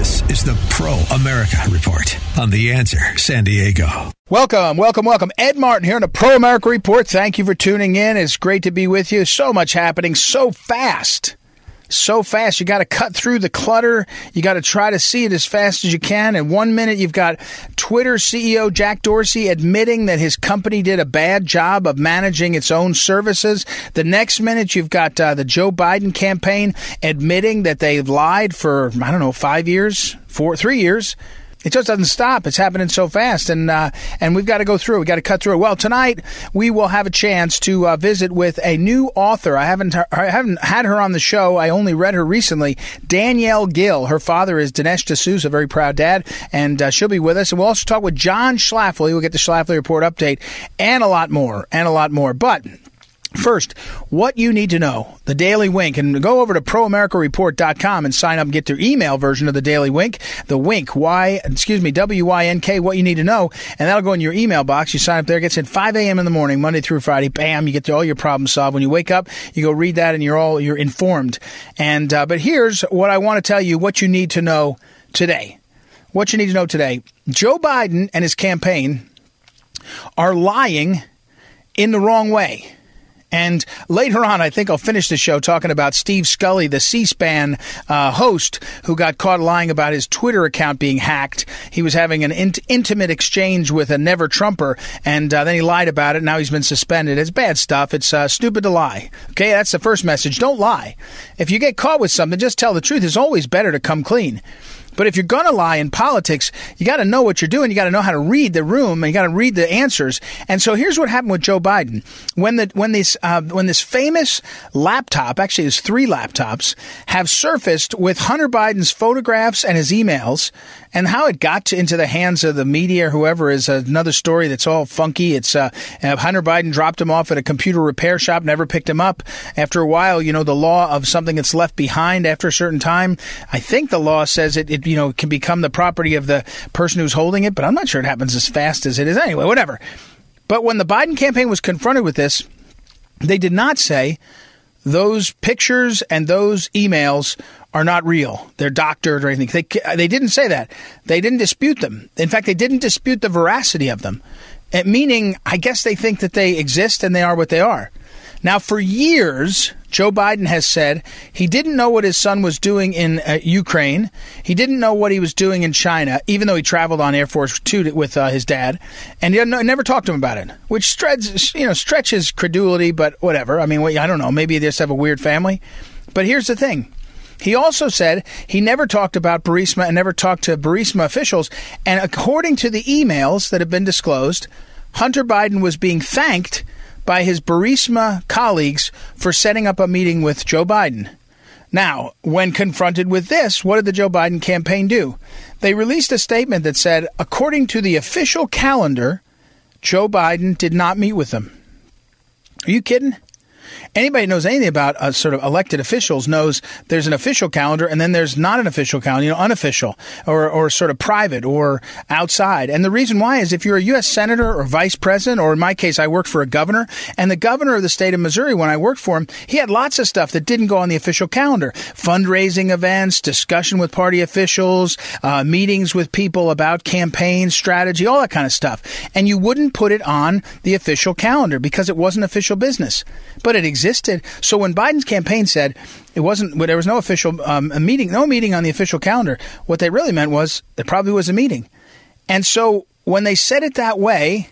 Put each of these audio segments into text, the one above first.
This is the Pro America Report on The Answer San Diego. Welcome, welcome, welcome. Ed Martin here on the Pro America Report. Thank you for tuning in. It's great to be with you. So much happening so fast so fast. You got to cut through the clutter. You got to try to see it as fast as you can. In one minute, you've got Twitter CEO Jack Dorsey admitting that his company did a bad job of managing its own services. The next minute, you've got uh, the Joe Biden campaign admitting that they've lied for, I don't know, five years, four, three years it just doesn't stop. It's happening so fast, and uh, and we've got to go through. We got to cut through. Well, tonight we will have a chance to uh, visit with a new author. I haven't I haven't had her on the show. I only read her recently. Danielle Gill. Her father is Dinesh D'Souza, very proud dad, and uh, she'll be with us. And we'll also talk with John Schlafly. We'll get the Schlafly report update and a lot more, and a lot more. But First, what you need to know, the Daily Wink, and go over to proamericareport.com and sign up and get their email version of the Daily Wink, the Wink, Y, excuse me, W-Y-N-K, what you need to know, and that'll go in your email box. You sign up there, it gets in 5 a.m. in the morning, Monday through Friday, bam, you get all your problems solved. When you wake up, you go read that and you're all, you're informed. And, uh, but here's what I want to tell you, what you need to know today. What you need to know today. Joe Biden and his campaign are lying in the wrong way. And later on, I think I'll finish the show talking about Steve Scully, the C SPAN uh, host who got caught lying about his Twitter account being hacked. He was having an in- intimate exchange with a never Trumper, and uh, then he lied about it. Now he's been suspended. It's bad stuff. It's uh, stupid to lie. Okay, that's the first message. Don't lie. If you get caught with something, just tell the truth. It's always better to come clean. But if you're going to lie in politics, you got to know what you're doing. You got to know how to read the room and you got to read the answers. And so here's what happened with Joe Biden. When the when this uh, when this famous laptop, actually there's three laptops, have surfaced with Hunter Biden's photographs and his emails, and how it got to, into the hands of the media or whoever is another story that's all funky. It's uh, uh, Hunter Biden dropped him off at a computer repair shop, never picked him up. After a while, you know, the law of something that's left behind after a certain time, I think the law says it, it you know, it can become the property of the person who's holding it, but I'm not sure it happens as fast as it is. Anyway, whatever. But when the Biden campaign was confronted with this, they did not say those pictures and those emails are not real. They're doctored or anything. They, they didn't say that. They didn't dispute them. In fact, they didn't dispute the veracity of them. It, meaning, I guess they think that they exist and they are what they are. Now, for years, Joe Biden has said he didn't know what his son was doing in uh, Ukraine. He didn't know what he was doing in China, even though he traveled on Air Force Two with uh, his dad, and he never talked to him about it, which stretches, you know, stretches credulity. But whatever. I mean, I don't know. Maybe they just have a weird family. But here's the thing. He also said he never talked about Burisma and never talked to Burisma officials. And according to the emails that have been disclosed, Hunter Biden was being thanked by his Burisma colleagues for setting up a meeting with Joe Biden. Now, when confronted with this, what did the Joe Biden campaign do? They released a statement that said, according to the official calendar, Joe Biden did not meet with them. Are you kidding? Anybody knows anything about uh, sort of elected officials knows there's an official calendar and then there's not an official calendar, you know, unofficial or, or sort of private or outside. And the reason why is if you're a U.S. senator or vice president, or in my case, I worked for a governor, and the governor of the state of Missouri, when I worked for him, he had lots of stuff that didn't go on the official calendar fundraising events, discussion with party officials, uh, meetings with people about campaign strategy, all that kind of stuff. And you wouldn't put it on the official calendar because it wasn't official business. But it existed. So when Biden's campaign said it wasn't, there was no official um, meeting, no meeting on the official calendar, what they really meant was there probably was a meeting. And so when they said it that way,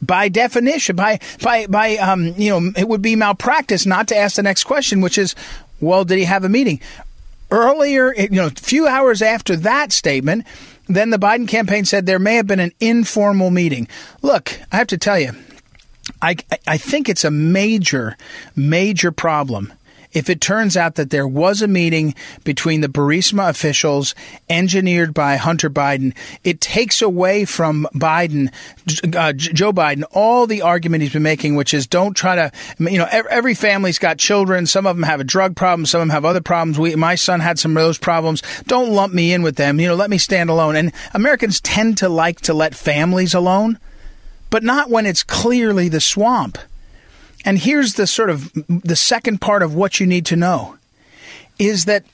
by definition, by by by um, you know, it would be malpractice not to ask the next question, which is, well, did he have a meeting? Earlier, you know, a few hours after that statement, then the Biden campaign said there may have been an informal meeting. Look, I have to tell you, I, I think it's a major, major problem if it turns out that there was a meeting between the Burisma officials engineered by Hunter Biden. It takes away from Biden, uh, Joe Biden, all the argument he's been making, which is don't try to, you know, every family's got children. Some of them have a drug problem. Some of them have other problems. We, my son had some of those problems. Don't lump me in with them. You know, let me stand alone. And Americans tend to like to let families alone, but not when it's clearly the swamp. And here's the sort of the second part of what you need to know is that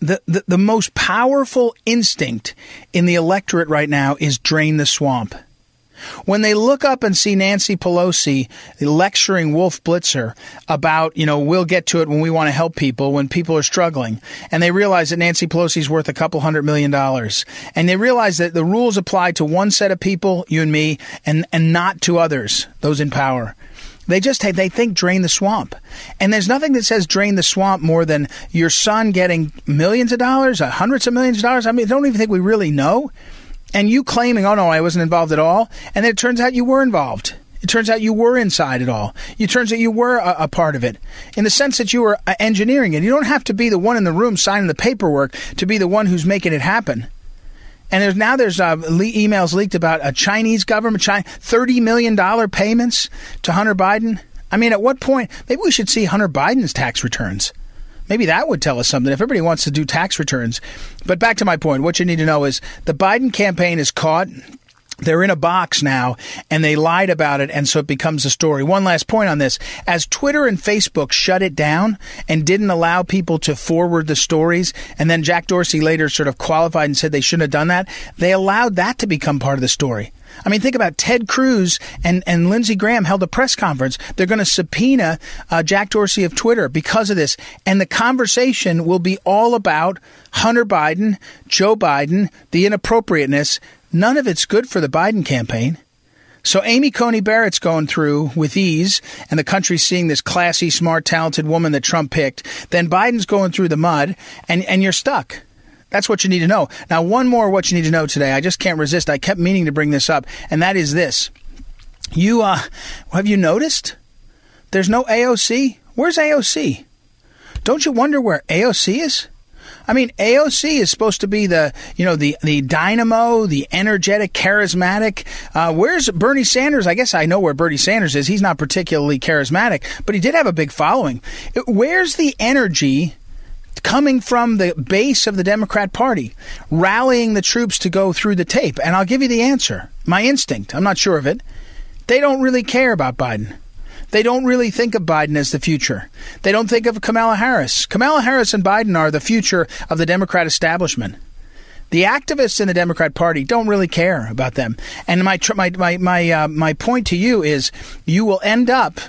the, the, the most powerful instinct in the electorate right now is drain the swamp. When they look up and see Nancy Pelosi lecturing Wolf Blitzer about, you know, we'll get to it when we want to help people, when people are struggling, and they realize that Nancy Pelosi's worth a couple hundred million dollars, and they realize that the rules apply to one set of people, you and me, and, and not to others, those in power. They just they think drain the swamp, and there's nothing that says drain the swamp more than your son getting millions of dollars, hundreds of millions of dollars. I mean, I don't even think we really know, and you claiming, oh no, I wasn't involved at all, and then it turns out you were involved. It turns out you were inside it all. It turns out you were a, a, part of it in the sense that you were uh, engineering it. You don't have to be the one in the room signing the paperwork to be the one who's making it happen. And there's now there's uh, le- emails leaked about a Chinese government, China, thirty million dollar payments to Hunter Biden. I mean, at what point? Maybe we should see Hunter Biden's tax returns. Maybe that would tell us something if everybody wants to do tax returns. But back to my point, what you need to know is the Biden campaign is caught they're in a box now and they lied about it and so it becomes a story. One last point on this. As Twitter and Facebook shut it down and didn't allow people to forward the stories and then Jack Dorsey later sort of qualified and said they shouldn't have done that, they allowed that to become part of the story. I mean, think about Ted Cruz and, and Lindsey Graham held a press conference. They're going to subpoena uh, Jack Dorsey of Twitter because of this. And the conversation will be all about Hunter Biden, Joe Biden, the inappropriateness None of it's good for the Biden campaign. So Amy Coney Barrett's going through with ease, and the country's seeing this classy, smart, talented woman that Trump picked. Then Biden's going through the mud, and, and you're stuck. That's what you need to know. Now, one more what you need to know today. I just can't resist. I kept meaning to bring this up, and that is this. You, uh, have you noticed? There's no AOC. Where's AOC? Don't you wonder where AOC is? I mean, AOC is supposed to be the, you know, the, the dynamo, the energetic, charismatic. Uh, where's Bernie Sanders? I guess I know where Bernie Sanders is. He's not particularly charismatic, but he did have a big following. Where's the energy coming from the base of the Democrat Party, rallying the troops to go through the tape? And I'll give you the answer. My instinct. I'm not sure of it. They don't really care about Biden. They don't really think of Biden as the future. They don't think of Kamala Harris. Kamala Harris and Biden are the future of the Democrat establishment. The activists in the Democrat Party don't really care about them. And my my my my, uh, my point to you is, you will end up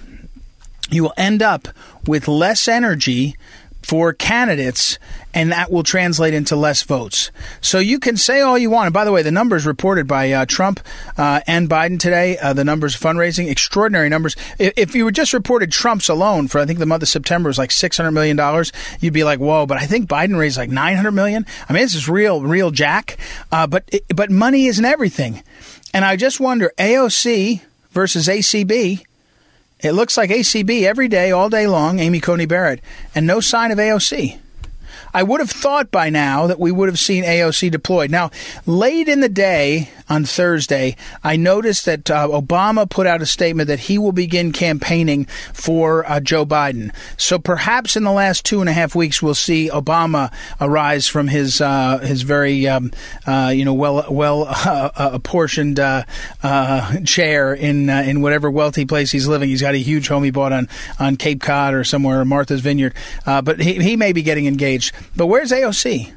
you will end up with less energy for candidates, and that will translate into less votes. So you can say all you want. And by the way, the numbers reported by uh, Trump uh, and Biden today, uh, the numbers of fundraising, extraordinary numbers. If, if, you were just reported Trump's alone for I think the month of September was like six hundred million dollars, you'd be like, whoa. But I think Biden raised like 900 million. I mean, this is real, real jack. Uh, but but money isn't everything, and I just wonder AOC versus ACB it looks like ACB every day, all day long, Amy Coney Barrett, and no sign of AOC. I would have thought by now that we would have seen AOC deployed. Now, late in the day on Thursday, I noticed that uh, Obama put out a statement that he will begin campaigning for uh, Joe Biden. So perhaps in the last two and a half weeks, we'll see Obama arise from his uh, his very um, uh, you know well well uh, apportioned uh, chair in in whatever wealthy place he's living. He's got a huge home he bought on on Cape Cod or somewhere, Martha's Vineyard. but he, he may be getting engaged. But where's AOC?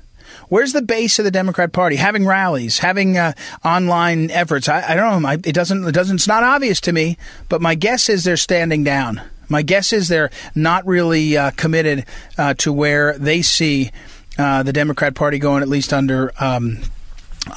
Where's the base of the Democrat Party? Having rallies, having uh, online efforts. I, I don't know. It doesn't. It doesn't. It's not obvious to me. But my guess is they're standing down. My guess is they're not really uh, committed uh, to where they see uh, the Democrat Party going, at least under. Um,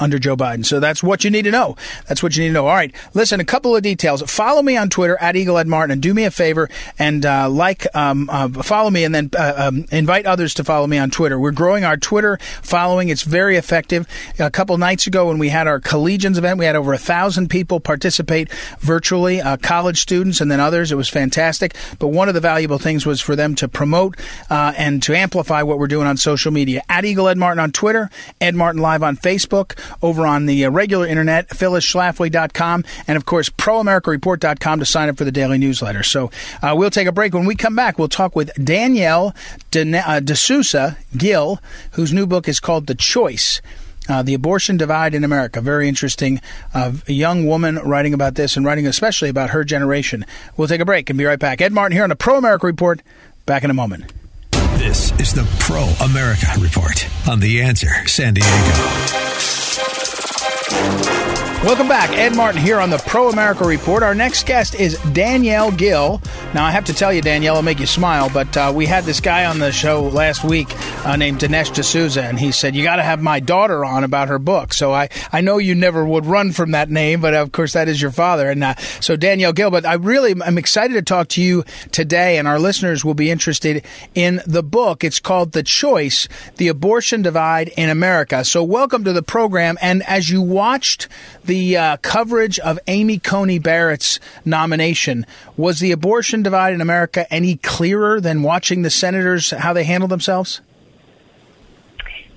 under Joe Biden. So that's what you need to know. That's what you need to know. All right. Listen, a couple of details. Follow me on Twitter at Eagle Ed Martin and do me a favor and uh, like, um, uh, follow me and then uh, um, invite others to follow me on Twitter. We're growing our Twitter following. It's very effective. A couple nights ago when we had our collegians event, we had over a thousand people participate virtually, uh, college students and then others. It was fantastic. But one of the valuable things was for them to promote uh, and to amplify what we're doing on social media. At Eagle Ed Martin on Twitter, Ed Martin Live on Facebook over on the uh, regular internet, phyllisschlafly.com, and of course, proamericareport.com to sign up for the daily newsletter. So uh, we'll take a break. When we come back, we'll talk with Danielle De, uh, Gill, whose new book is called The Choice. Uh, the abortion divide in America. Very interesting. Uh, a young woman writing about this and writing especially about her generation. We'll take a break and be right back. Ed Martin here on the Pro America Report. Back in a moment. This is the Pro America Report on The Answer San Diego. Thank you. Welcome back. Ed Martin here on the Pro America Report. Our next guest is Danielle Gill. Now, I have to tell you, Danielle, will make you smile, but uh, we had this guy on the show last week uh, named Dinesh D'Souza, and he said, You got to have my daughter on about her book. So I, I know you never would run from that name, but of course, that is your father. And uh, so, Danielle Gill, but I really am excited to talk to you today, and our listeners will be interested in the book. It's called The Choice The Abortion Divide in America. So, welcome to the program. And as you watched the uh, coverage of Amy Coney Barrett's nomination, was the abortion divide in America any clearer than watching the senators how they handle themselves?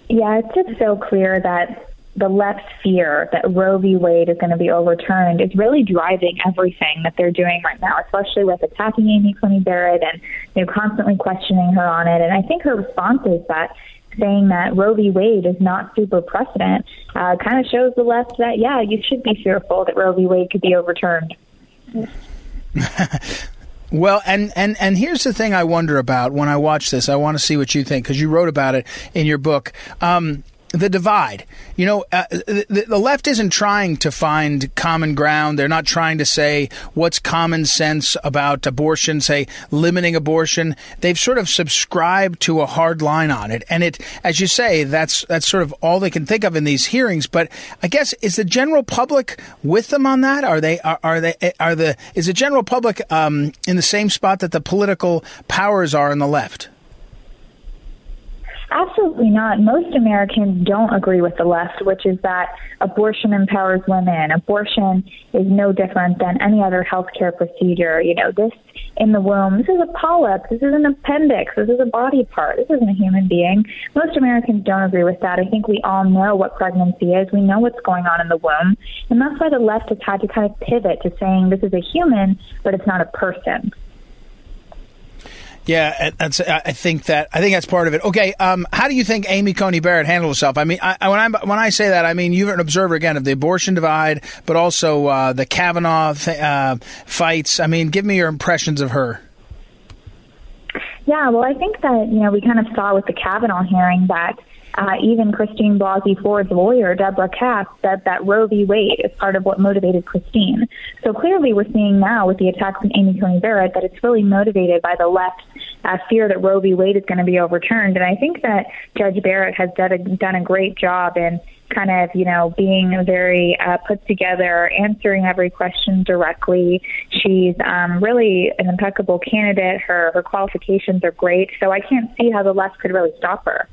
Yeah, it's just so clear that the left's fear that Roe v. Wade is going to be overturned is really driving everything that they're doing right now, especially with attacking Amy Coney Barrett and you know constantly questioning her on it. And I think her response is that saying that Roe v. Wade is not super precedent uh, kind of shows the left that, yeah, you should be fearful that Roe v. Wade could be overturned. Well, and, and, and here's the thing I wonder about when I watch this. I want to see what you think because you wrote about it in your book. Um, the divide. You know, uh, the, the, left isn't trying to find common ground. They're not trying to say what's common sense about abortion, say limiting abortion. They've sort of subscribed to a hard line on it, and it, as you say, that's that's sort of all they can think of in these hearings. But I guess is the general public with them on that? Are they are, are they are the is the general public um, in the same spot that the political powers are in the left? Absolutely not. Most Americans don't agree with the left, which is that abortion empowers women. Abortion is no different than any other healthcare procedure. You know, this in the womb, this is a polyp, this is an appendix, this is a body part, this isn't a human being. Most Americans don't agree with that. I think we all know what pregnancy is. We know what's going on in the womb. And that's why the left has had to kind of pivot to saying this is a human, but it's not a person. Yeah, that's. I think that. I think that's part of it. Okay, um, how do you think Amy Coney Barrett handled herself? I mean, I, when I when I say that, I mean you're an observer again of the abortion divide, but also uh, the Kavanaugh th- uh, fights. I mean, give me your impressions of her. Yeah, well, I think that you know we kind of saw with the Kavanaugh hearing that uh, even Christine Blasey Ford's lawyer, Debra Katz, said that Roe v. Wade is part of what motivated Christine. So clearly, we're seeing now with the attacks on Amy Coney Barrett that it's really motivated by the left's uh, fear that Roe v. Wade is going to be overturned. And I think that Judge Barrett has done a, done a great job in kind of, you know, being very uh, put together, answering every question directly. She's um, really an impeccable candidate. Her her qualifications are great, so I can't see how the left could really stop her.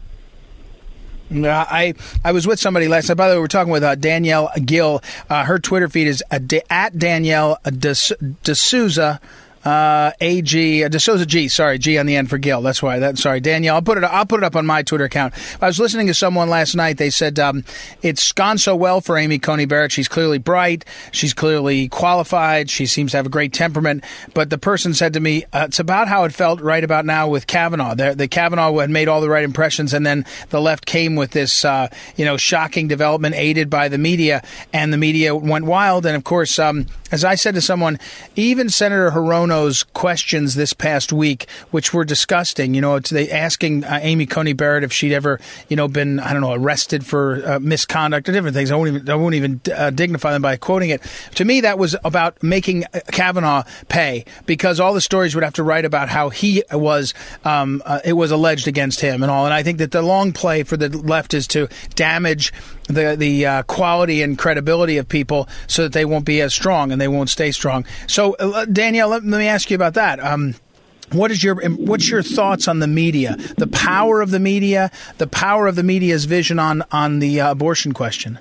I I was with somebody last night. By the way, we're talking with uh, Danielle Gill. Uh, her Twitter feed is uh, at Danielle D'Souza uh, AG uh, DeSouza G. Sorry, G on the end for Gill. That's why. That sorry, Danielle. I'll put it. I'll put it up on my Twitter account. I was listening to someone last night. They said um, it's gone so well for Amy Coney Barrett. She's clearly bright. She's clearly qualified. She seems to have a great temperament. But the person said to me, uh, "It's about how it felt right about now with Kavanaugh. The, the Kavanaugh had made all the right impressions, and then the left came with this, uh, you know, shocking development aided by the media, and the media went wild. And of course, um, as I said to someone, even Senator Hirono's questions this past week, which were disgusting, you know, they asking uh, Amy Coney Barrett if she'd ever, you know, been, I don't know, arrested for uh, misconduct or different things. I won't even, I won't even uh, dignify them by quoting it. To me, that was about making uh, Kavanaugh pay because all the stories would have to write about how he was, um, uh, it was alleged against him and all. And I think that the long play for the left is to damage the the uh, quality and credibility of people so that they won't be as strong and they won't stay strong. So, uh, Danielle, let, let, me ask you about that. Um, what is your what's your thoughts on the media, the power of the media, the power of the media's vision on on the uh, abortion question?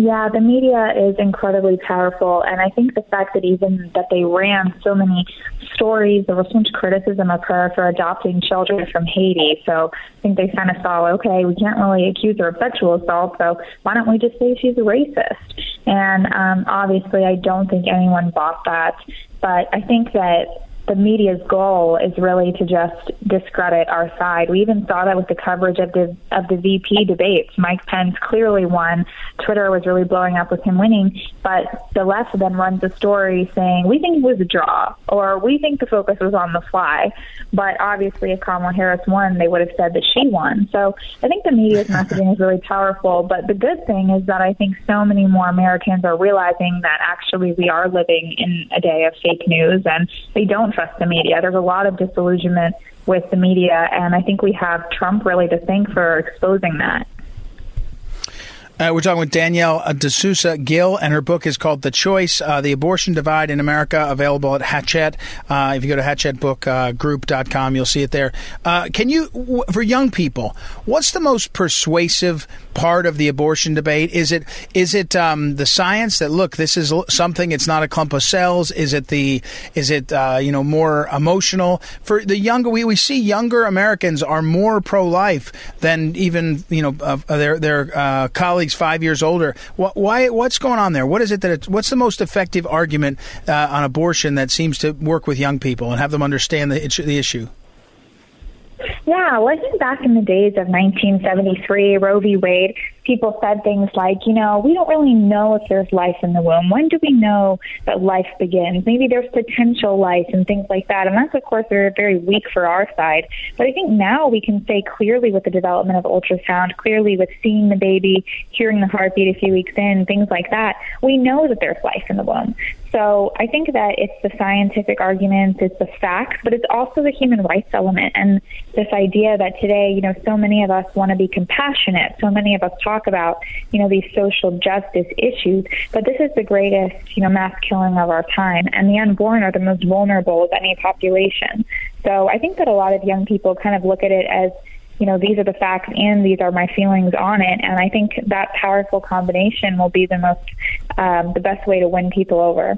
Yeah, the media is incredibly powerful, and I think the fact that even that they ran so many stories, there was so much criticism of her for adopting children from Haiti. So I think they kind of saw, okay, we can't really accuse her of sexual assault, so why don't we just say she's a racist? And um, obviously, I don't think anyone bought that, but I think that the media's goal is really to just discredit our side. We even saw that with the coverage of the of the VP debates. Mike Pence clearly won. Twitter was really blowing up with him winning, but the left then runs a story saying we think it was a draw or we think the focus was on the fly. But obviously, if Kamala Harris won, they would have said that she won. So I think the media's messaging is really powerful. But the good thing is that I think so many more Americans are realizing that actually we are living in a day of fake news and they don't trust the media. There's a lot of disillusionment with the media, and I think we have Trump really to thank for exposing that. Uh, we're talking with Danielle D'Souza Gill, and her book is called The Choice uh, The Abortion Divide in America, available at Hachette. Uh, if you go to hachettebookgroup.com, you'll see it there. Uh, can you, for young people, what's the most persuasive part of the abortion debate? Is it is it um, the science that look, this is something, it's not a clump of cells? Is it the is it uh, you know more emotional? For the younger, we, we see younger Americans are more pro life than even you know their their colleagues five years older. Why? What's going on there? What is it that? It, what's the most effective argument uh, on abortion that seems to work with young people and have them understand the, the issue? Yeah, think back in the days of 1973, Roe v. Wade, people said things like, you know, we don't really know if there's life in the womb. When do we know that life begins? Maybe there's potential life and things like that. And that's, of course, very, very weak for our side. But I think now we can say clearly with the development of ultrasound, clearly with seeing the baby, hearing the heartbeat a few weeks in, things like that, we know that there's life in the womb. So I think that it's the scientific arguments, it's the facts, but it's also the human rights element and this idea that today, you know, so many of us want to be compassionate. So many of us talk about, you know, these social justice issues, but this is the greatest, you know, mass killing of our time. And the unborn are the most vulnerable of any population. So I think that a lot of young people kind of look at it as, you know, these are the facts and these are my feelings on it. And I think that powerful combination will be the most, um, the best way to win people over.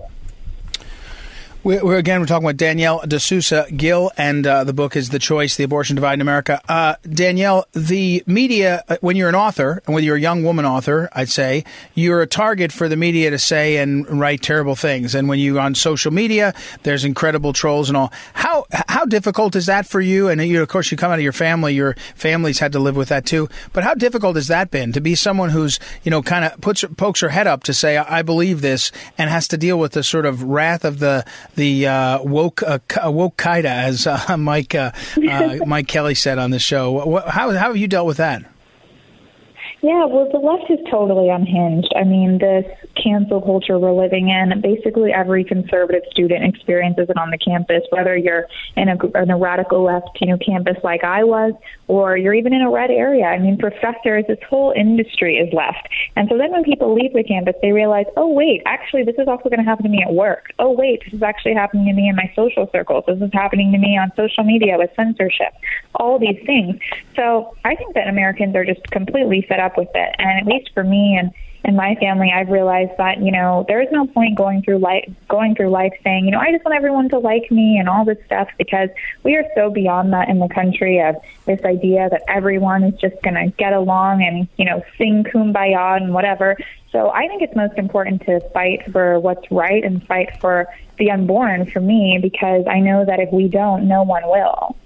We're, again, we're talking with Danielle D'Souza Gill, and uh, the book is The Choice, The Abortion Divide in America. Uh, Danielle, the media, uh, when you're an author, and whether you're a young woman author, I'd say, you're a target for the media to say and write terrible things. And when you're on social media, there's incredible trolls and all. How how difficult is that for you? And you, of course, you come out of your family. Your family's had to live with that too. But how difficult has that been to be someone who's, you know, kind of puts pokes her head up to say, I believe this, and has to deal with the sort of wrath of the the uh, woke uh, woke kaida, as uh, Mike uh, uh, Mike Kelly said on the show. How how have you dealt with that? Yeah, well, the left is totally unhinged. I mean, this cancel culture we're living in, basically every conservative student experiences it on the campus, whether you're in a, in a radical left, you know, campus like I was, or you're even in a red area. I mean, professors, this whole industry is left. And so then when people leave the campus, they realize, oh, wait, actually, this is also going to happen to me at work. Oh, wait, this is actually happening to me in my social circles. This is happening to me on social media with censorship, all these things. So I think that Americans are just completely set up with it. And at least for me and in my family, I've realized that you know there is no point going through life going through life saying you know I just want everyone to like me and all this stuff because we are so beyond that in the country of this idea that everyone is just going to get along and you know sing kumbaya and whatever. So I think it's most important to fight for what's right and fight for the unborn for me because I know that if we don't, no one will.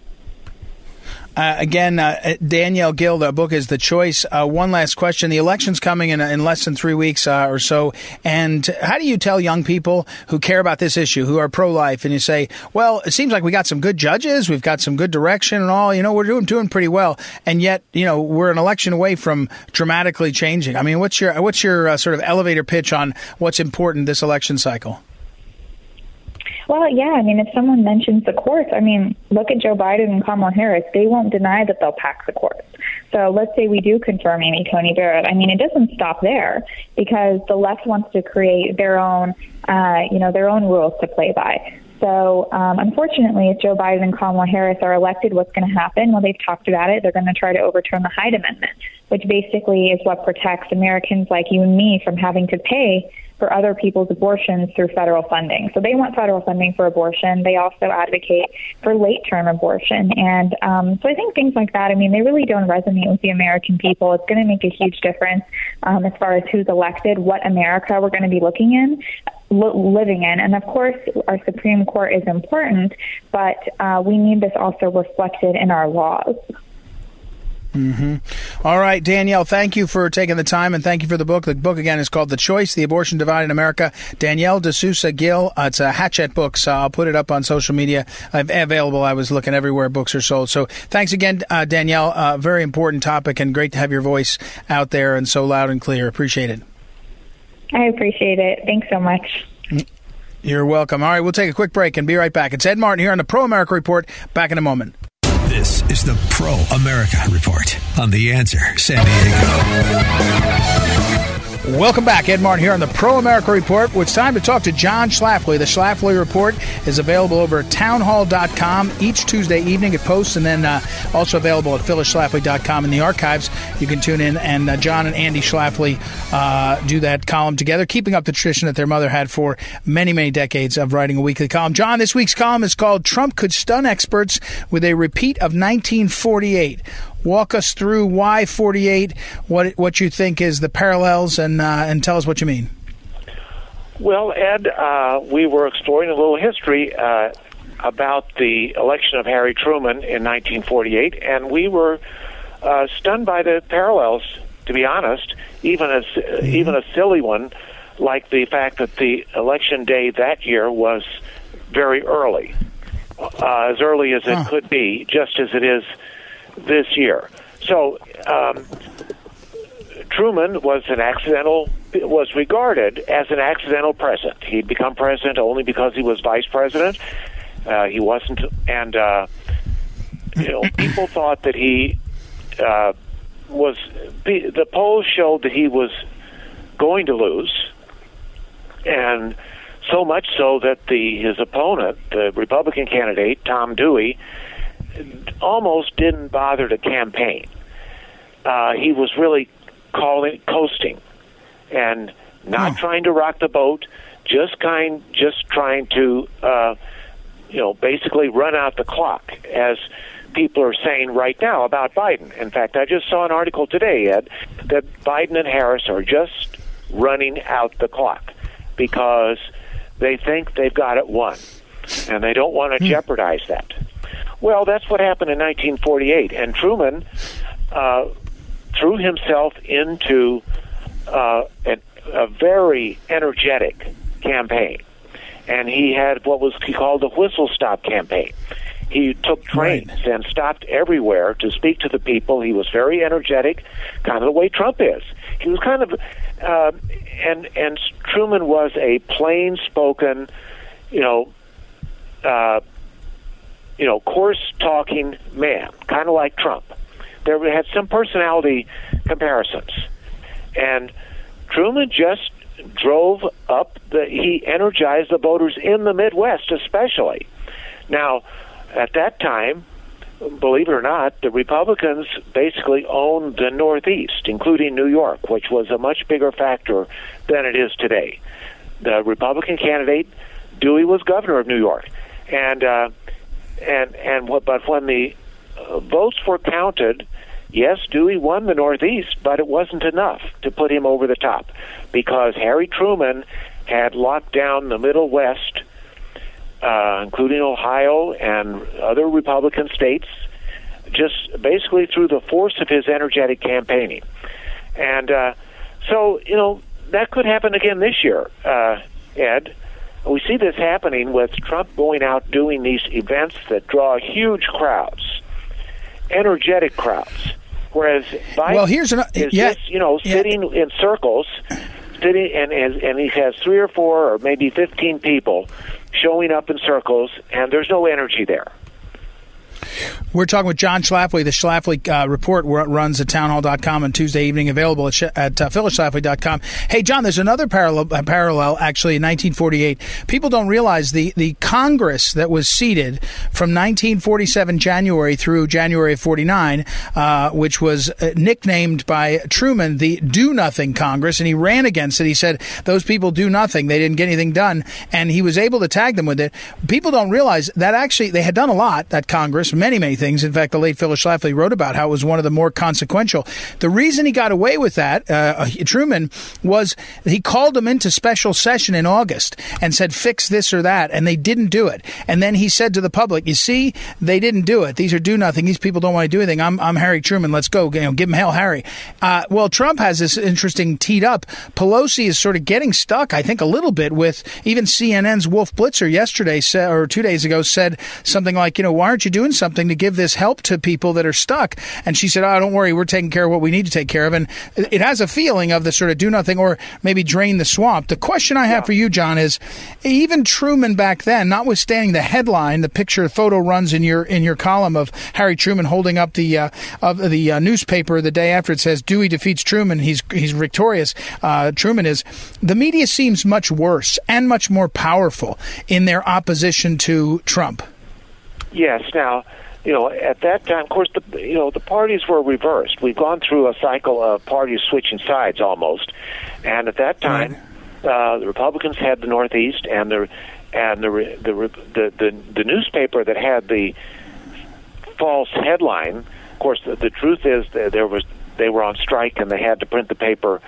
Uh, again, uh, Danielle Gill, the book is The Choice. Uh, one last question. The election's coming in, in less than three weeks uh, or so. And how do you tell young people who care about this issue, who are pro life, and you say, well, it seems like we got some good judges, we've got some good direction and all, you know, we're doing, doing pretty well. And yet, you know, we're an election away from dramatically changing. I mean, what's your, what's your uh, sort of elevator pitch on what's important this election cycle? Well, yeah. I mean, if someone mentions the courts, I mean, look at Joe Biden and Kamala Harris. They won't deny that they'll pack the courts. So let's say we do confirm Amy Coney Barrett. I mean, it doesn't stop there because the left wants to create their own, uh, you know, their own rules to play by. So, um, unfortunately, if Joe Biden and Kamala Harris are elected, what's going to happen? Well, they've talked about it. They're going to try to overturn the Hyde Amendment, which basically is what protects Americans like you and me from having to pay for other people's abortions through federal funding. So they want federal funding for abortion. They also advocate for late term abortion. And um, so I think things like that, I mean, they really don't resonate with the American people. It's going to make a huge difference um, as far as who's elected, what America we're going to be looking in. Living in. And of course, our Supreme Court is important, but uh, we need this also reflected in our laws. Mm-hmm. All right, Danielle, thank you for taking the time and thank you for the book. The book, again, is called The Choice The Abortion Divide in America. Danielle D'Souza Gill. Uh, it's a Hachette Books. Uh, I'll put it up on social media. I've available. I was looking everywhere books are sold. So thanks again, uh, Danielle. Uh, very important topic and great to have your voice out there and so loud and clear. Appreciate it. I appreciate it. Thanks so much. You're welcome. All right, we'll take a quick break and be right back. It's Ed Martin here on the Pro America Report. Back in a moment. This is the Pro America Report on The Answer San Diego. Welcome back. Ed Martin here on the Pro America Report. It's time to talk to John Schlafly. The Schlafly Report is available over at townhall.com each Tuesday evening. It posts and then uh, also available at phyllisschlafly.com in the archives. You can tune in, and uh, John and Andy Schlafly uh, do that column together, keeping up the tradition that their mother had for many, many decades of writing a weekly column. John, this week's column is called Trump Could Stun Experts with a Repeat of 1948 walk us through why 48, what what you think is the parallels, and uh, and tell us what you mean. Well, Ed, uh, we were exploring a little history uh, about the election of Harry Truman in 1948, and we were uh, stunned by the parallels. To be honest, even a mm-hmm. even a silly one, like the fact that the election day that year was very early, uh, as early as it huh. could be, just as it is this year. So um, Truman was an accidental was regarded as an accidental president. He'd become president only because he was vice president. Uh, he wasn't, and uh, you know, people thought that he uh, was. The polls showed that he was going to lose, and so much so that the his opponent, the Republican candidate Tom Dewey, almost didn't bother to campaign. Uh, he was really calling coasting and not hmm. trying to rock the boat, just kind just trying to uh, you know basically run out the clock as people are saying right now about Biden. In fact, I just saw an article today, Ed, that Biden and Harris are just running out the clock because they think they've got it won, and they don't want to hmm. jeopardize that. Well, that's what happened in 1948, and Truman uh, threw himself into uh, a, a very energetic campaign, and he had what was he called the whistle stop campaign. He took trains right. and stopped everywhere to speak to the people. He was very energetic, kind of the way Trump is. He was kind of, uh, and and Truman was a plain spoken, you know, uh, you know, coarse talking man, kind of like Trump. There had some personality comparisons, and Truman just drove up the. He energized the voters in the Midwest, especially. Now, at that time, believe it or not, the Republicans basically owned the Northeast, including New York, which was a much bigger factor than it is today. The Republican candidate, Dewey, was governor of New York, and uh, and and what, but when the uh, votes were counted, yes, Dewey won the Northeast, but it wasn't enough to put him over the top because Harry Truman had locked down the Middle West, uh, including Ohio and other Republican states, just basically through the force of his energetic campaigning. And uh, so, you know, that could happen again this year, uh, Ed. We see this happening with Trump going out doing these events that draw huge crowds, energetic crowds. Whereas Biden well, here's an, is yeah, just, you know, sitting yeah. in circles, sitting and, and and he has three or four or maybe fifteen people showing up in circles, and there's no energy there. We're talking with John Schlafly. The Schlafly uh, report runs at townhall.com on Tuesday evening, available at, sh- at uh. Hey, John, there's another parallel, uh, parallel actually in 1948. People don't realize the, the Congress that was seated from 1947 January through January of 49, uh, which was uh, nicknamed by Truman the Do Nothing Congress, and he ran against it. He said, Those people do nothing. They didn't get anything done. And he was able to tag them with it. People don't realize that actually they had done a lot, that Congress, many, many things. In fact, the late Phyllis Schlafly wrote about how it was one of the more consequential. The reason he got away with that, uh, Truman, was he called them into special session in August and said, fix this or that, and they didn't do it. And then he said to the public, you see, they didn't do it. These are do nothing. These people don't want to do anything. I'm, I'm Harry Truman. Let's go. You know, give him hell, Harry. Uh, well, Trump has this interesting teed up. Pelosi is sort of getting stuck, I think, a little bit with even CNN's Wolf Blitzer yesterday or two days ago said something like, you know, why aren't you doing something to give this help to people that are stuck? And she said, oh, don't worry, we're taking care of what we need to take care of. And it has a feeling of the sort of do nothing or maybe drain the swamp. The question I have yeah. for you, John, is even Truman back then, notwithstanding the headline, the picture, photo runs in your in your column of Harry Truman holding up the uh, of the uh, newspaper the day after it says Dewey defeats Truman, he's he's victorious. Uh, Truman is. The media seems much worse and much more powerful in their opposition to Trump. Yes. Now, you know, at that time, of course, the you know the parties were reversed. We've gone through a cycle of parties switching sides almost, and at that time, uh, the Republicans had the Northeast, and the and the the the the, the newspaper that had the false headline. Of course, the, the truth is that there was they were on strike and they had to print the paper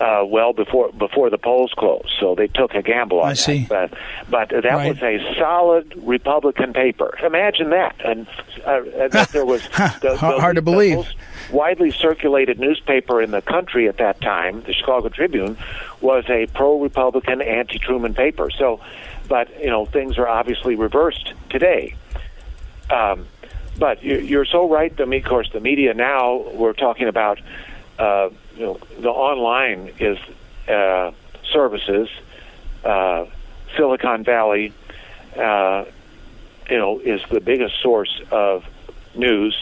uh, well before before the polls closed. So they took a gamble on I see. that. But but that right. was a solid Republican paper. Imagine that, and uh, that there was the, hard the, to believe. most widely circulated newspaper in the country at that time, the Chicago Tribune, was a pro-Republican, anti-Truman paper. So, but you know things are obviously reversed today. Um, but you're so right. I mean, of course, the media now we're talking about. Uh, you know, the online is uh, services, uh, Silicon Valley, uh, you know, is the biggest source of news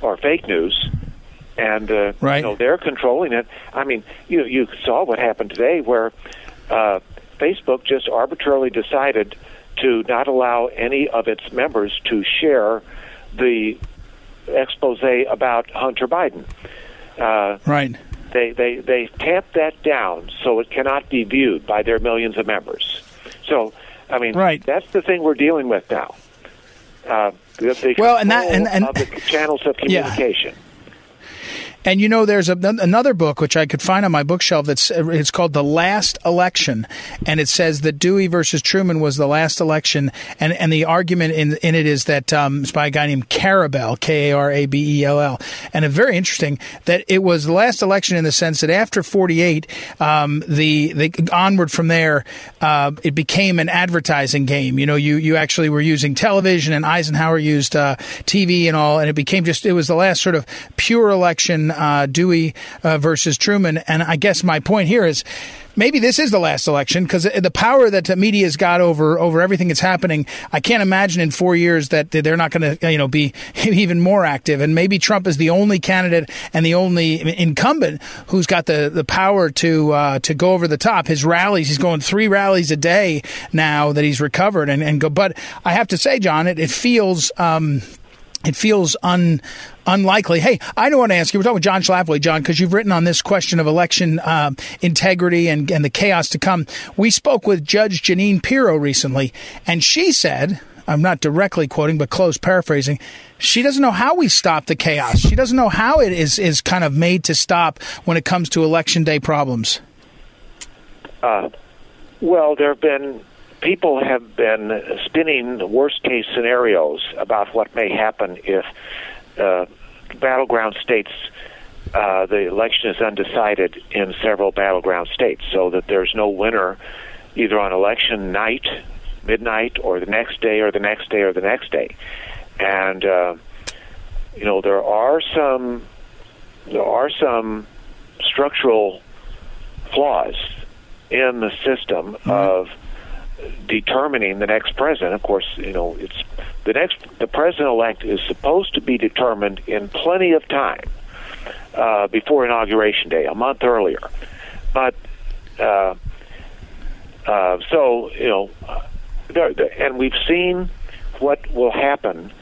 or fake news, and uh, right. you know they're controlling it. I mean, you you saw what happened today, where uh, Facebook just arbitrarily decided to not allow any of its members to share the expose about Hunter Biden. Uh, right. They, they, they tamp that down so it cannot be viewed by their millions of members. So, I mean, right. that's the thing we're dealing with now. Uh, well, and that and, and the channels of communication. Yeah. And you know, there's a, another book which I could find on my bookshelf that's it's called The Last Election, and it says that Dewey versus Truman was the last election, and and the argument in in it is that um, it's by a guy named Karabell, K A R A B E L L, and it's very interesting that it was the last election in the sense that after 48, um, the the onward from there, uh, it became an advertising game. You know, you you actually were using television, and Eisenhower used uh, TV and all, and it became just it was the last sort of pure election uh, Dewey uh, versus Truman. And I guess my point here is maybe this is the last election because the power that the media's got over over everything that's happening, I can't imagine in four years that they're not going to you know be even more active. And maybe Trump is the only candidate and the only incumbent who's got the, the power to uh, to go over the top. His rallies, he's going three rallies a day now that he's recovered and, and go. But I have to say, John, it, it feels. Um, it feels un, unlikely. Hey, I don't want to ask you. We're talking with John Schlafly, John, because you've written on this question of election uh, integrity and, and the chaos to come. We spoke with Judge Jeanine Pirro recently, and she said, I'm not directly quoting, but close paraphrasing. She doesn't know how we stop the chaos. She doesn't know how it is is kind of made to stop when it comes to election day problems. Uh, well, there have been people have been spinning worst case scenarios about what may happen if uh, battleground states uh, the election is undecided in several battleground states, so that there's no winner either on election night, midnight, or the next day, or the next day, or the next day. And uh, you know there are some there are some structural flaws in the system mm-hmm. of determining the next president. Of course, you know it's the next the president elect is supposed to be determined in plenty of time uh, before inauguration day, a month earlier. But uh, uh, so you know, there, there, and we've seen what will happen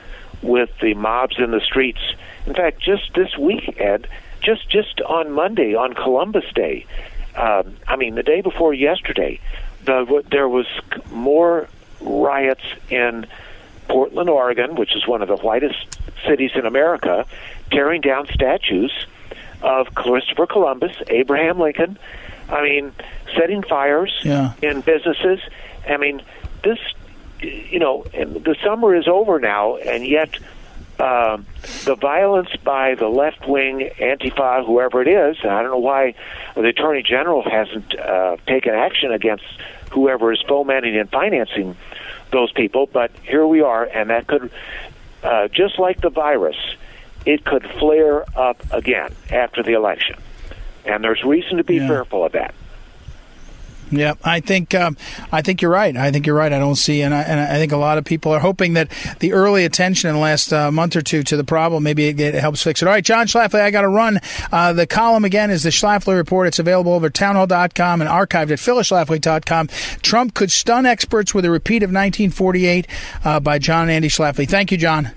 with the mobs in the streets. In fact, just this week, Ed, just just on Monday, on Columbus Day, um, I mean the day before yesterday, the, there was more riots in Portland, Oregon, which is one of the whitest cities in America, tearing down statues of Christopher Columbus, Abraham Lincoln. I mean, setting fires yeah. in businesses. I mean, this, you know, the summer is over now, and yet uh, the violence by the left wing, Antifa, whoever it is, I don't know why the Attorney General hasn't uh, taken action against whoever is fomenting and financing those people, but here we are, and that could, uh, just like the virus, it could flare up again after the election. And there's reason to be yeah. fearful of that. Yeah, I think um, I think you're right. I think you're right. I don't see, and I, and I think a lot of people are hoping that the early attention in the last uh, month or two to the problem maybe it, it, helps fix it. All right, John Schlafly, I got to run. Uh, the column again is the Schlafly report. It's available over townhall.com and archived at phyllisschlafly.com. Trump could stun experts with a repeat of 1948 uh, by John and Andy Schlafly. Thank you, John.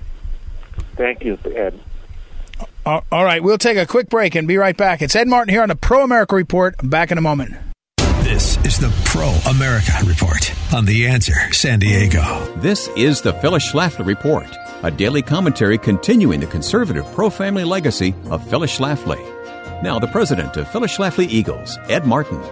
Thank you, Ed. All right, we'll take a quick break and be right back. It's Ed Martin here on the Pro America Report. Back in a moment. This the Pro America Report on The Answer San Diego. This is the Phyllis Schlafly Report, a daily commentary continuing the conservative pro family legacy of Phyllis Schlafly. Now, the president of Phyllis Schlafly Eagles, Ed Martin.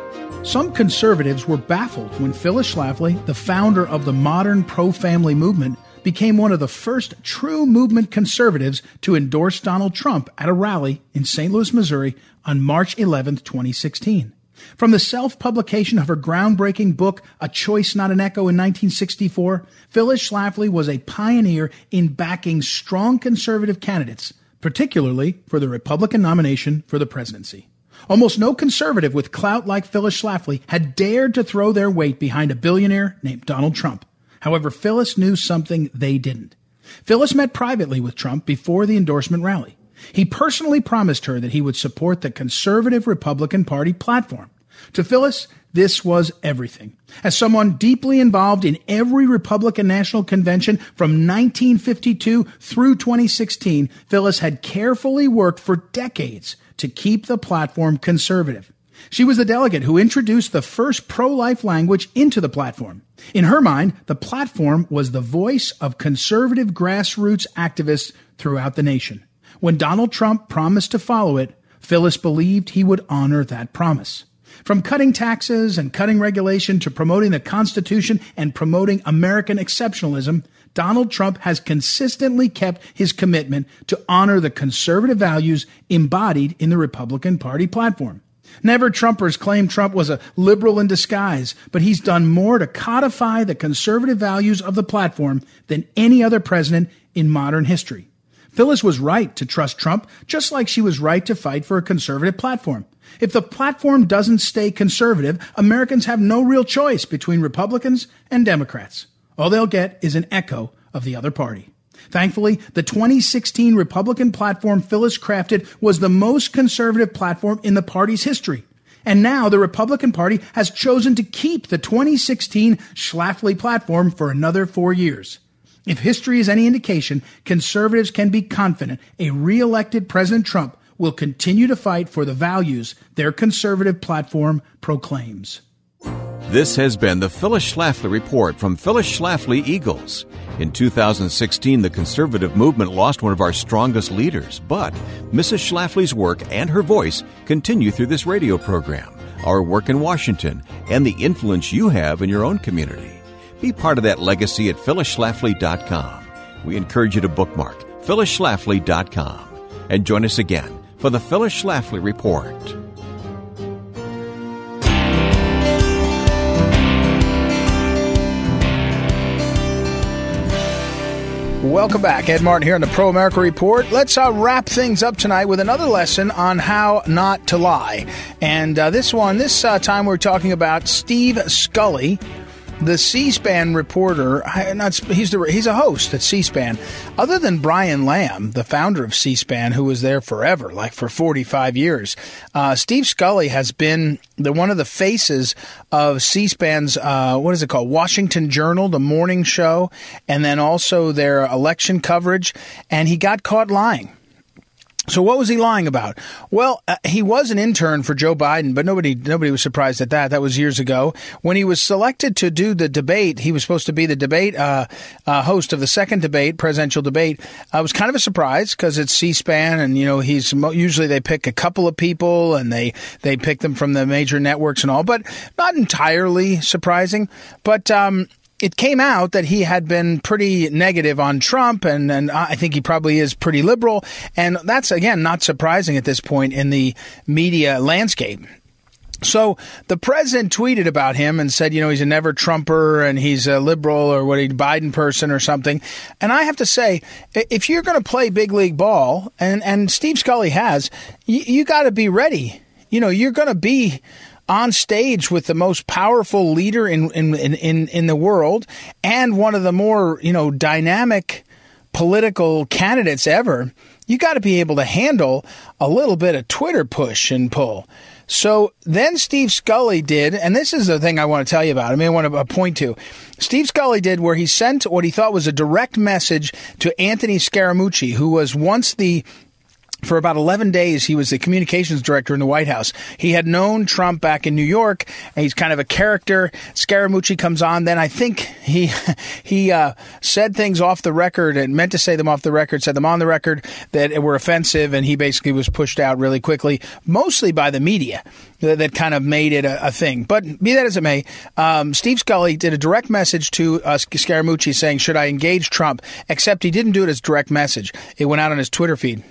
Some conservatives were baffled when Phyllis Schlafly, the founder of the modern pro family movement, became one of the first true movement conservatives to endorse Donald Trump at a rally in St. Louis, Missouri on March 11, 2016. From the self publication of her groundbreaking book, A Choice Not an Echo in 1964, Phyllis Schlafly was a pioneer in backing strong conservative candidates, particularly for the Republican nomination for the presidency. Almost no conservative with clout like Phyllis Schlafly had dared to throw their weight behind a billionaire named Donald Trump. However, Phyllis knew something they didn't. Phyllis met privately with Trump before the endorsement rally. He personally promised her that he would support the conservative Republican Party platform. To Phyllis, this was everything. As someone deeply involved in every Republican National Convention from 1952 through 2016, Phyllis had carefully worked for decades to keep the platform conservative. She was the delegate who introduced the first pro-life language into the platform. In her mind, the platform was the voice of conservative grassroots activists throughout the nation. When Donald Trump promised to follow it, Phyllis believed he would honor that promise. From cutting taxes and cutting regulation to promoting the Constitution and promoting American exceptionalism, Donald Trump has consistently kept his commitment to honor the conservative values embodied in the Republican Party platform. Never Trumpers claim Trump was a liberal in disguise, but he's done more to codify the conservative values of the platform than any other president in modern history. Phyllis was right to trust Trump, just like she was right to fight for a conservative platform. If the platform doesn't stay conservative, Americans have no real choice between Republicans and Democrats. All they'll get is an echo of the other party. Thankfully, the 2016 Republican platform Phyllis crafted was the most conservative platform in the party's history. And now the Republican Party has chosen to keep the 2016 Schlafly platform for another four years. If history is any indication, conservatives can be confident a re-elected President Trump will continue to fight for the values their conservative platform proclaims. This has been the Phyllis Schlafly Report from Phyllis Schlafly Eagles. In 2016, the conservative movement lost one of our strongest leaders, but Mrs. Schlafly's work and her voice continue through this radio program, our work in Washington, and the influence you have in your own community. Be part of that legacy at phyllisschlafly.com. We encourage you to bookmark phyllisschlafly.com and join us again for the Phyllis Schlafly Report. Welcome back. Ed Martin here on the Pro America Report. Let's uh, wrap things up tonight with another lesson on how not to lie. And uh, this one, this uh, time we're talking about Steve Scully, the C-SPAN reporter, not, he's the he's a host at C-SPAN. Other than Brian Lamb, the founder of C-SPAN, who was there forever, like for 45 years, uh, Steve Scully has been the one of the faces of C-SPAN's uh, what is it called, Washington Journal, the morning show, and then also their election coverage. And he got caught lying. So what was he lying about? Well, uh, he was an intern for Joe Biden, but nobody nobody was surprised at that. That was years ago. When he was selected to do the debate, he was supposed to be the debate uh, uh, host of the second debate, presidential debate. It was kind of a surprise because it's C-SPAN, and you know he's usually they pick a couple of people and they they pick them from the major networks and all, but not entirely surprising. But um, it came out that he had been pretty negative on Trump, and, and I think he probably is pretty liberal. And that's, again, not surprising at this point in the media landscape. So the president tweeted about him and said, you know, he's a never Trumper and he's a liberal or what a Biden person or something. And I have to say, if you're going to play big league ball, and, and Steve Scully has, you, you got to be ready. You know, you're going to be on stage with the most powerful leader in, in, in, in the world and one of the more, you know, dynamic political candidates ever, you got to be able to handle a little bit of Twitter push and pull. So then Steve Scully did, and this is the thing I want to tell you about. I mean, I want to uh, point to. Steve Scully did where he sent what he thought was a direct message to Anthony Scaramucci, who was once the for about 11 days, he was the communications director in the White House. He had known Trump back in New York, he's kind of a character. Scaramucci comes on. Then I think he he uh, said things off the record and meant to say them off the record, said them on the record that were offensive, and he basically was pushed out really quickly, mostly by the media that, that kind of made it a, a, thing. But be that as it may, um, Steve Scully did a direct message to uh, Scaramucci saying, "Should I engage Trump?" Except he didn't do it as direct message. It went out on his Twitter feed.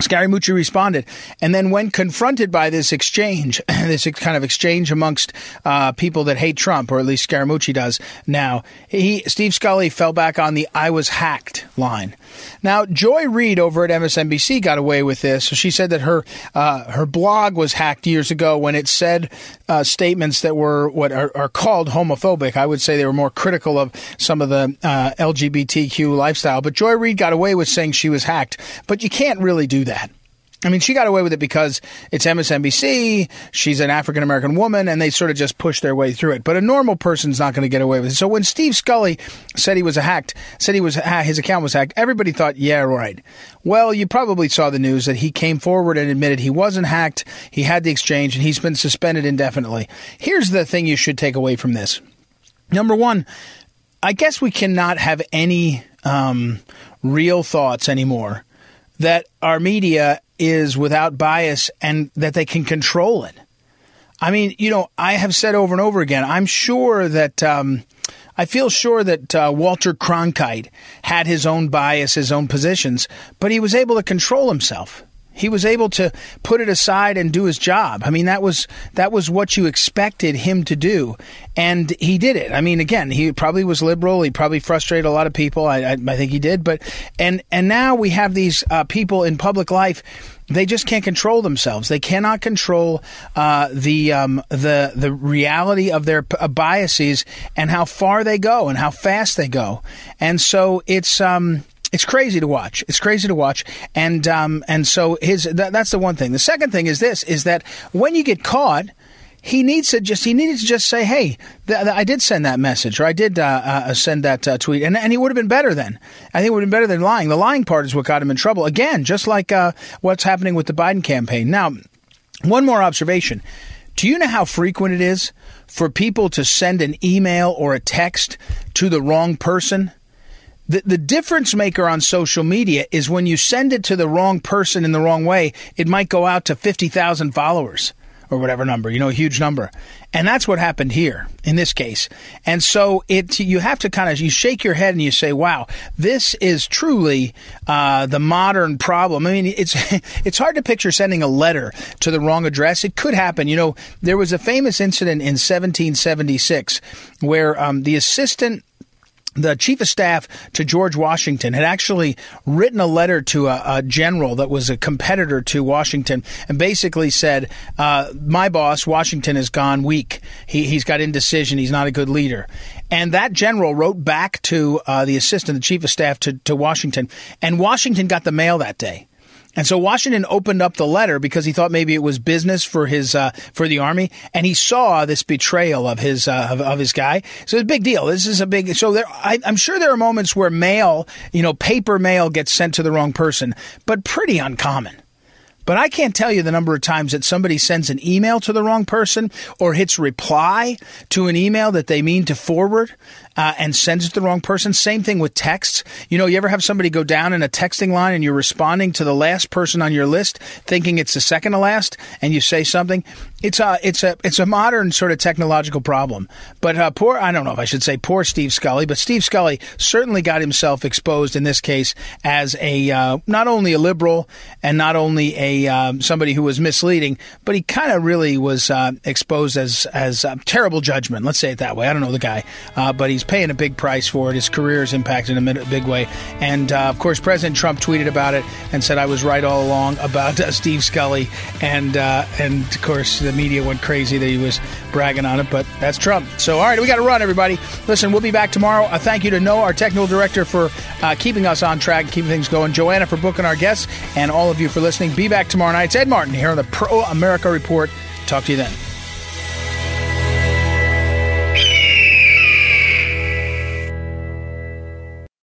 Scaramucci responded. And then, when confronted by this exchange, this kind of exchange amongst uh, people that hate Trump, or at least Scaramucci does now, he, Steve Scully fell back on the I was hacked line. Now, Joy Reid over at MSNBC got away with this. She said that her uh, her blog was hacked years ago when it said uh, statements that were what are, are, called homophobic. I would say they were more critical of some of the uh, LGBTQ lifestyle. But Joy Reid got away with saying she was hacked. But you can't really do that. I mean, she got away with it because it's MSNBC. She's an African American woman, and they sort of just push their way through it. But a normal person's not going to get away with it. So when Steve Scully said he was hacked, said he was his account was hacked, everybody thought, yeah, right. Well, you probably saw the news that he came forward and admitted he wasn't hacked. He had the exchange, and he's been suspended indefinitely. Here's the thing you should take away from this. Number one, I guess we cannot have any um, real thoughts anymore that our media is without bias and that they can control it. I mean, you know, I have said over and over again, I'm sure that, um, I feel sure that uh, Walter Cronkite had his own bias, his own positions, but he was able to control himself. He was able to put it aside and do his job. I mean, that was that was what you expected him to do, and he did it. I mean, again, he probably was liberal. He probably frustrated a lot of people. I, I, I think he did. But and and now we have these uh, people in public life. They just can't control themselves. They cannot control uh, the um, the the reality of their uh, biases and how far they go and how fast they go. And so it's um, it's crazy to watch. It's crazy to watch, and um, and so his that, that's the one thing. The second thing is this: is that when you get caught, he needs to just he needed to just say, "Hey, th- th- I did send that message, or I did uh, uh, send that uh, tweet," and and he would have been better then. I think it would have been better than lying. The lying part is what got him in trouble. Again, just like uh, what's happening with the Biden campaign. Now, one more observation. Do you know how frequent it is for people to send an email or a text to the wrong person? The, the difference maker on social media is when you send it to the wrong person in the wrong way, it might go out to 50,000 followers or whatever number, you know, a huge number. And that's what happened here in this case. And so it, you have to kind of, you shake your head and you say, wow, this is truly, uh, the modern problem. I mean, it's, it's hard to picture sending a letter to the wrong address. It could happen. You know, there was a famous incident in 1776 where, um, the assistant the chief of staff to George Washington had actually written a letter to a, a general that was a competitor to Washington and basically said, uh, My boss, Washington, has gone weak. He, he's got indecision. He's not a good leader. And that general wrote back to uh, the assistant, the chief of staff to, to Washington, and Washington got the mail that day. And so Washington opened up the letter because he thought maybe it was business for his uh, for the army, and he saw this betrayal of his uh, of, of, his guy. So it's a big deal. This is a big. So there, I, I'm sure there are moments where mail, you know, paper mail gets sent to the wrong person, but pretty uncommon. But I can't tell you the number of times that somebody sends an email to the wrong person or hits reply to an email that they mean to forward uh, and sends it to the wrong person. Same thing with texts. You know, you ever have somebody go down in a texting line and you're responding to the last person on your list, thinking it's the second to last, and you say something. It's a it's a it's a modern sort of technological problem. But uh, poor I don't know if I should say poor Steve Scully, but Steve Scully certainly got himself exposed in this case as a uh, not only a liberal and not only a um, somebody who was misleading, but he kind of really was uh, exposed as as terrible judgment. Let's say it that way. I don't know the guy, uh, but he's he's paying a big price for it. His career is impacted in a big way. And uh, of course, President Trump tweeted about it and said, "I was right all along about uh, Steve Scully." And uh, and of course, the media went crazy that he was bragging on it. But that's Trump. So all right, we got to run, everybody. Listen, we'll be back tomorrow. Uh, thank you to Noah, our technical director, for uh, keeping us on track, keeping things going. Joanna for booking our guests, and all of you for listening. Be back tomorrow night. It's Ed Martin here on the Pro America Report. Talk to you then.